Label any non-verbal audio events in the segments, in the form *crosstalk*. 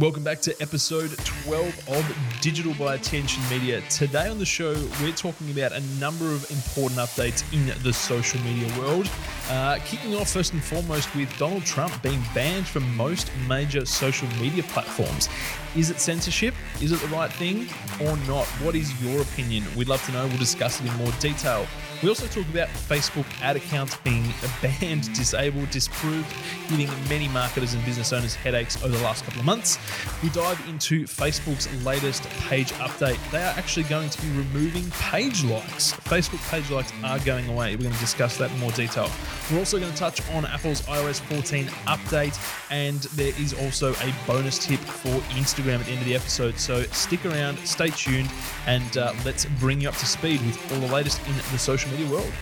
Welcome back to episode 12 of Digital by Attention Media. Today on the show, we're talking about a number of important updates in the social media world. Uh, kicking off first and foremost with Donald Trump being banned from most major social media platforms. Is it censorship? Is it the right thing or not? What is your opinion? We'd love to know. We'll discuss it in more detail. We also talk about Facebook ad accounts being *laughs* banned, disabled, disproved, giving many marketers and business owners headaches over the last couple of months. We dive into Facebook's latest page update. They are actually going to be removing page likes. Facebook page likes are going away. We're going to discuss that in more detail. We're also going to touch on Apple's iOS 14 update, and there is also a bonus tip for Instagram at the end of the episode. So stick around, stay tuned, and uh, let's bring you up to speed with all the latest in the social media world.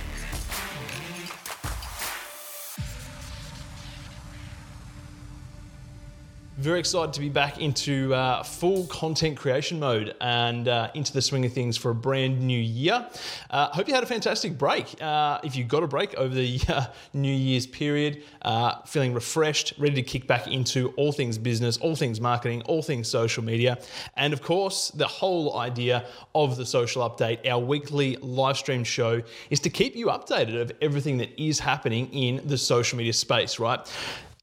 Very excited to be back into uh, full content creation mode and uh, into the swing of things for a brand new year. Uh, hope you had a fantastic break. Uh, if you got a break over the *laughs* uh, New Year's period, uh, feeling refreshed, ready to kick back into all things business, all things marketing, all things social media, and of course, the whole idea of the social update, our weekly live stream show, is to keep you updated of everything that is happening in the social media space, right?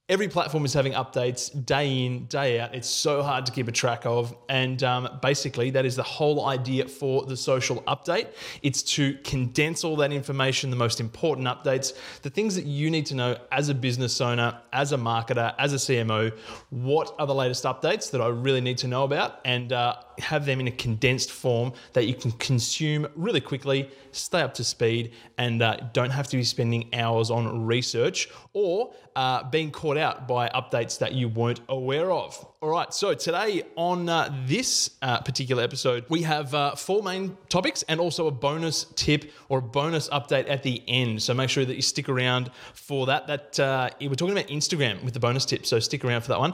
Every platform is having updates day in, day out. It's so hard to keep a track of. And um, basically, that is the whole idea for the social update. It's to condense all that information, the most important updates, the things that you need to know as a business owner, as a marketer, as a CMO. What are the latest updates that I really need to know about? And uh, have them in a condensed form that you can consume really quickly, stay up to speed, and uh, don't have to be spending hours on research or uh, being caught out by updates that you weren't aware of. All right, so today on uh, this uh, particular episode, we have uh, four main topics and also a bonus tip or a bonus update at the end. So make sure that you stick around for that. That uh, we're talking about Instagram with the bonus tip, so stick around for that one.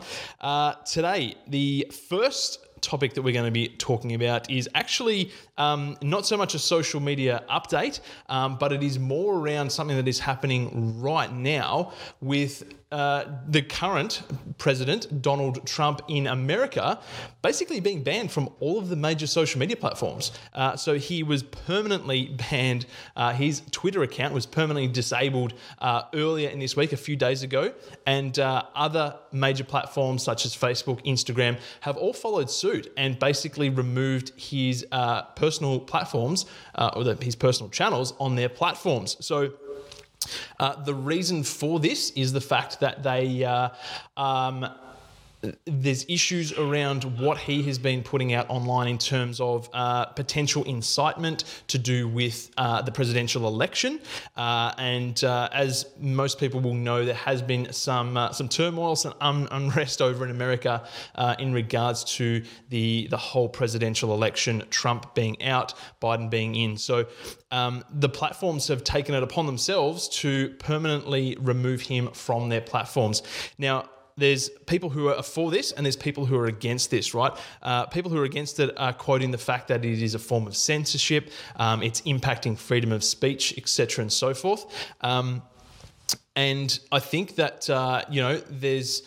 Today, the first topic that we're going to be talking about is actually um, not so much a social media update, um, but it is more around something that is happening right now with uh, the current president, Donald Trump, in America, basically being banned from all of the major social media platforms. Uh, so he was permanently *laughs* banned. Uh, his Twitter account was permanently disabled uh, earlier in this week, a few days ago. And uh, other major platforms such as Facebook, Instagram have all followed suit and basically removed his personal platforms or the, his personal channels on their platforms. So uh, the reason for this is the fact that they. Uh, um, there's issues around what he has been putting out online in terms of uh, potential incitement to do with uh, the presidential election. Uh, and uh, as most people will know, there has been some uh, some turmoil, some un- unrest over in America uh, in regards to the the whole presidential election, Trump being out, Biden being in. So um, the platforms have taken it upon themselves to permanently remove him from their platforms. Now there's people who are for this and there's people who are against this, right? Uh, people who are against it are quoting the fact that it is a form of censorship, um, it's impacting freedom of speech, etc., and so forth. Um, and I think that uh, you know there's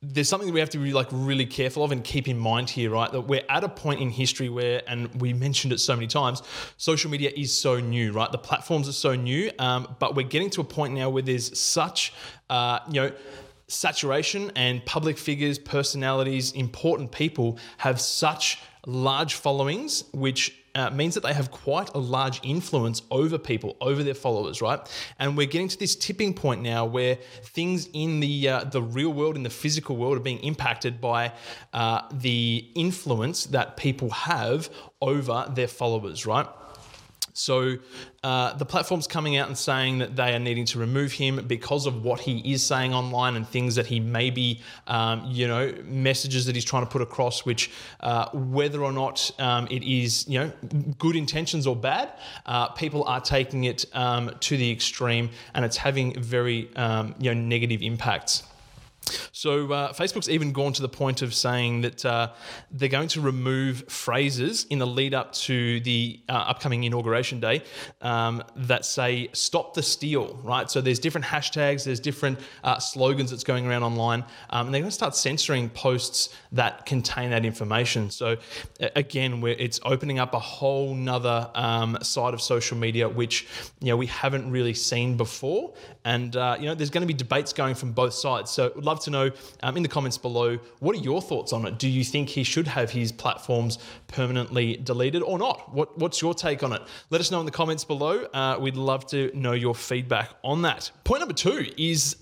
there's something that we have to be like really careful of and keep in mind here, right? That we're at a point in history where, and we mentioned it so many times, social media is so new, right? The platforms are so new, um, but we're getting to a point now where there's such, uh, you know saturation and public figures, personalities, important people have such large followings, which uh, means that they have quite a large influence over people, over their followers, right? And we're getting to this tipping point now where things in the uh, the real world, in the physical world, are being impacted by uh, the influence that people have over their followers, right? So uh, the platform's coming out and saying that they are needing to remove him because of what he is saying online and things that he may be, um, you know, messages that he's trying to put across, which uh, whether or not um, it is, you know, good intentions or bad, uh, people are taking it um, to the extreme and it's having very, um, you know, negative impacts. So uh, Facebook's even gone to the point of saying that uh, they're going to remove phrases in the lead up to the uh, upcoming inauguration day um, that say "Stop the Steal." Right. So there's different hashtags, there's different uh, slogans that's going around online, um, and they're going to start censoring posts that contain that information. So again, it's opening up a whole nother um, side of social media which you know we haven't really seen before, and uh, you know there's going to be debates going from both sides. So would love to know um, in the comments below what are your thoughts on it? Do you think he should have his platforms permanently deleted or not? What, what's your take on it? Let us know in the comments below. Uh, we'd love to know your feedback on that. Point number two is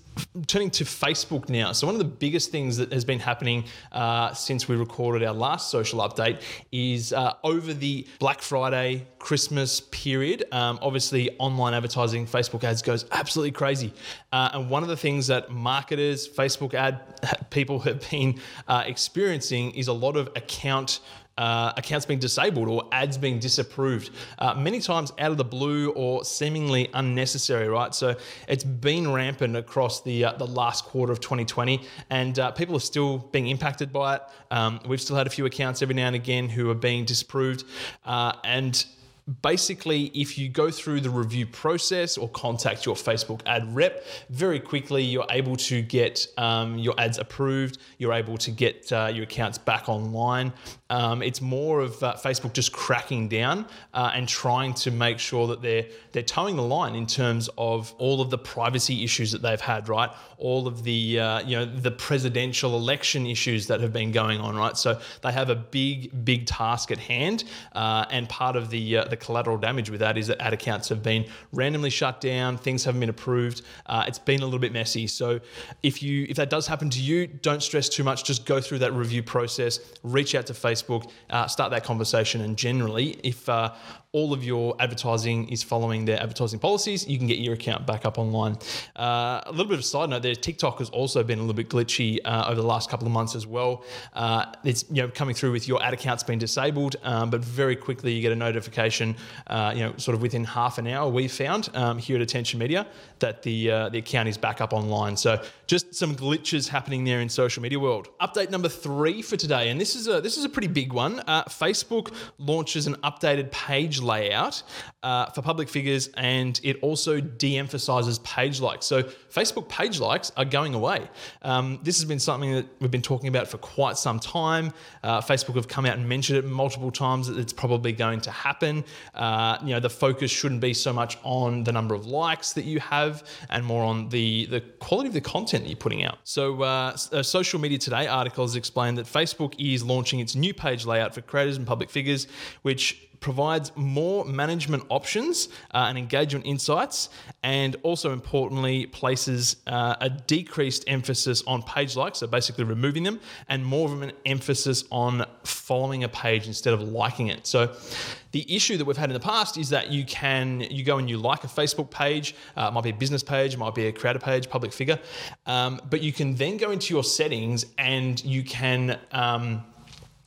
turning to Facebook now. So, one of the biggest things that has been happening uh, since we recorded our last social update is uh, over the Black Friday, Christmas period. Um, obviously, online advertising, Facebook ads goes absolutely crazy. Uh, and one of the things that marketers, Facebook ad *laughs* people have been uh, experiencing is a lot of account uh, accounts being disabled or ads being disapproved, uh, many times out of the blue or seemingly unnecessary, right? So it's been rampant across the uh, the last quarter of 2020, and uh, people are still being impacted by it. Um, we've still had a few accounts every now and again who are being disapproved, uh, and basically, if you go through the review process or contact your Facebook ad rep, very quickly you're able to get um, your ads approved. You're able to get uh, your accounts back online. Um, it's more of uh, Facebook just cracking down uh, and trying to make sure that they're they're toeing the line in terms of all of the privacy issues that they've had, right? All of the uh, you know the presidential election issues that have been going on, right? So they have a big big task at hand, uh, and part of the uh, the collateral damage with that is that ad accounts have been randomly shut down, things haven't been approved. Uh, it's been a little bit messy. So if you if that does happen to you, don't stress too much. Just go through that review process, reach out to Facebook uh, start that conversation. And generally, if uh, all of your advertising is following their advertising policies, you can get your account back up online. Uh, a little bit of a side note there: TikTok has also been a little bit glitchy uh, over the last couple of months as well. Uh, it's you know coming through with your ad account's been disabled, um, but very quickly you get a notification. Uh, you know, sort of within half an hour, we found um, here at Attention Media that the uh, the account is back up online. So just some glitches happening there in social media world. Update number three for today, and this is a this is a pretty big one. Uh, Facebook launches an updated page layout uh, for public figures, and it also de emphasizes page likes. So, Facebook page likes are going away. Um, this has been something that we've been talking about for quite some time. Uh, Facebook have come out and mentioned it multiple times that it's probably going to happen. Uh, you know, the focus shouldn't be so much on the number of likes that you have and more on the, the quality of the content that you're putting out. So, uh, a Social Media Today article has explained that Facebook is launching its new page layout for creators and public figures, which provides more management options uh, and engagement insights, and also importantly, places uh, a decreased emphasis on page likes, so basically removing them, and more of an emphasis on following a page instead of liking it. So, the issue that we've had in the past is that you can you go and you like a Facebook page, uh, it might be a business page, it might be a creator page, public figure, um, but you can then go into your settings and you can. Um,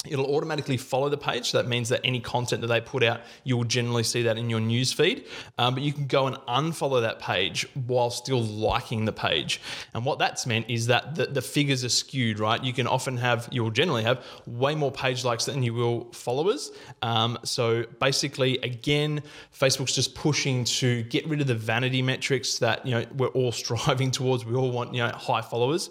it'll automatically follow the page. So that means that any content that they put out, you will generally see that in your news feed. Um, but you can go and unfollow that page while still liking the page. And what that's meant is that the, the figures are skewed, right? You can often have, you'll generally have way more page likes than you will followers. Um, so basically, again, Facebook's just pushing to get rid of the vanity metrics that you know we're all *laughs* striving towards. We all want you know high followers,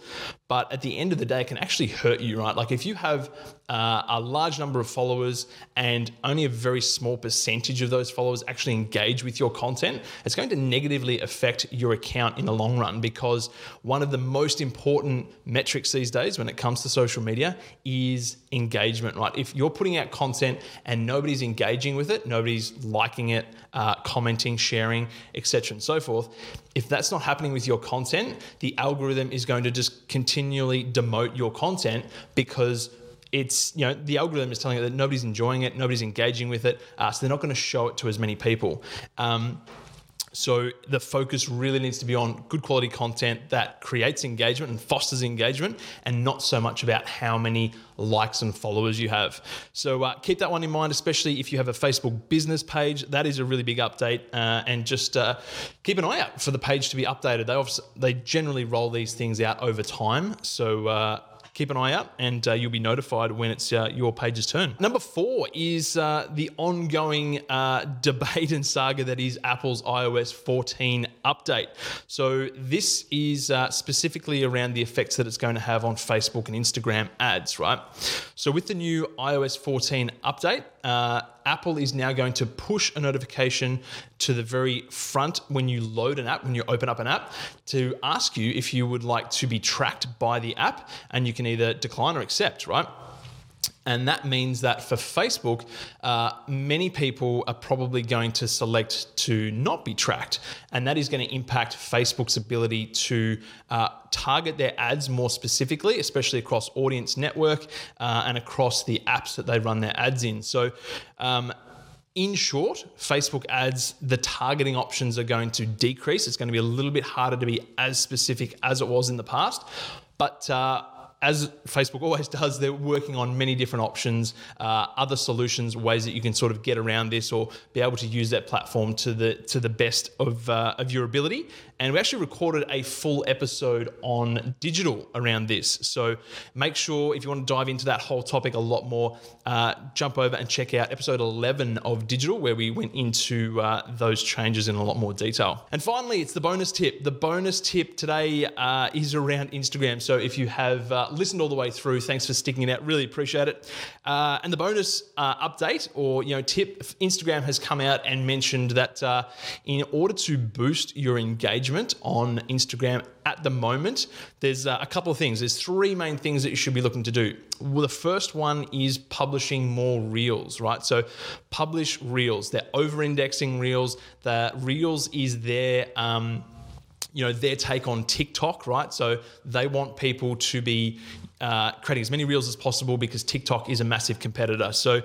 but at the end of the day, it can actually hurt you, right? Like if you have uh, a large number of followers and only a very small percentage of those followers actually engage with your content, it's going to negatively affect your account in the long run because one of the most important metrics these days when it comes to social media is engagement, right? If you're putting out content and nobody's engaging with it, nobody's liking it, uh, commenting, sharing, etc., and so forth, if that's not happening with your content, the algorithm is going to just continually demote your content because it's you know the algorithm is telling it that nobody's enjoying it, nobody's engaging with it, uh, so they're not going to show it to as many people. Um, So the focus really needs to be on good quality content that creates engagement and fosters engagement, and not so much about how many likes and followers you have. So uh, keep that one in mind, especially if you have a Facebook business page. That is a really big update, uh, and just uh, keep an eye out for the page to be updated. They they generally roll these things out over time, so uh, keep an eye out and uh, you'll be notified when it's uh, your page's turn. Number four is uh, the ongoing uh, *laughs* debate and saga that is Apple's iOS 14 update. So, this is uh, specifically around the effects that it's going to have on Facebook and Instagram ads, right? So, with the new iOS 14 update, uh, Apple is now going to push a notification to the very front when you load an app, when you open up an app, to ask you if you would like to be tracked by the app, and you can either decline or accept, right? And that means that for Facebook, uh, many people are probably going to select to not be tracked. And that is going to impact Facebook's ability to uh, target their ads more specifically, especially across audience network uh, and across the apps that they run their ads in. So, um, in short, Facebook ads, the targeting options are going to decrease. It's going to be a little bit harder to be as specific as it was in the past. But uh, as Facebook always *laughs* does, they're working on many different options, uh, other solutions, ways that you can sort of get around this or be able to use that platform to the to the best of uh, of your ability. And we actually recorded a full episode on digital around this. So make sure if you want to dive into that whole topic a lot more, uh, jump over and check out episode 11 of digital, where we went into uh, those changes in a lot more detail. And finally, it's the bonus tip. The bonus tip today uh, is around Instagram. So if you have uh, listened all the way through, thanks for sticking it out. Really appreciate it. Uh, and the bonus uh, update or you know tip, Instagram has come out and mentioned that in order to boost your engagement engagement on Instagram at the moment, there's uh, a couple of things. There's three main things that you should be looking to do. Well, the first one is publishing more reels, right? So publish reels. They're over indexing reels. The reels is their. Um, you know their take on TikTok, right? So they want people to be uh, creating as many reels as possible because TikTok is a massive competitor. So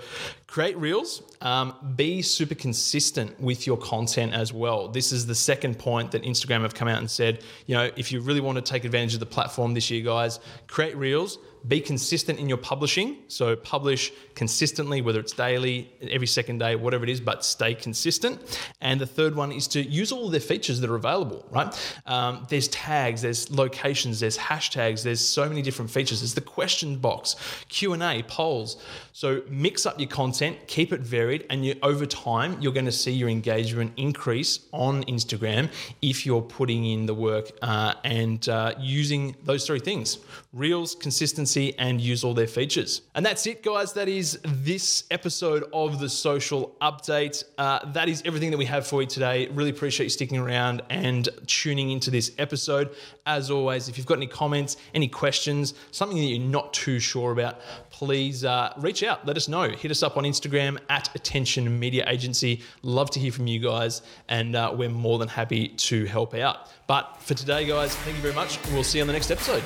create reels, um, be super consistent with your content as well. This is the second point that Instagram have come out and said, you know, if you really want to take advantage of the platform this year, guys, create reels, be consistent in your publishing. So publish consistently, whether it's daily, every second day, whatever it is, but stay consistent. And the third one is to use all the features that are available, right? Um, there's tags, there's locations, there's hashtags, there's so many different features. The question box, Q&A, polls. So mix up your content, keep it varied, and you, over time, you're going to see your engagement increase on Instagram if you're putting in the work uh, and uh, using those three things. Reels, consistency, and use all their features. And that's it, guys. That is this episode of the social update. Uh, that is everything that we have for you today. Really appreciate you sticking around and tuning into this episode. As always, if you've got any comments, any questions, something that you're not too sure about, please uh, reach out. Let us know. Hit us up on Instagram at Attention Media Agency. Love to hear from you guys, and uh, we're more than happy to help out. But for today, guys, thank you very much. We'll see you on the next episode.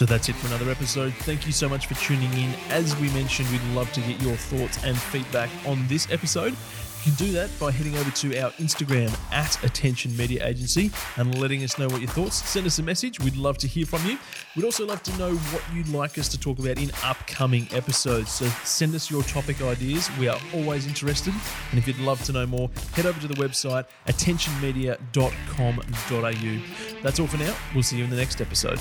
So that's it for another episode. Thank you so much for tuning in. As we mentioned, we'd love to get your thoughts and feedback on this episode. You can do that by heading over to our Instagram at Attention Media Agency and letting us know what your thoughts. Send us a message. We'd love to hear from you. We'd also love to know what you'd like us to talk about in upcoming episodes. So send us your topic ideas. We are always interested. And if you'd love to know more, head over to the website attentionmedia.com.au. That's all for now. We'll see you in the next episode.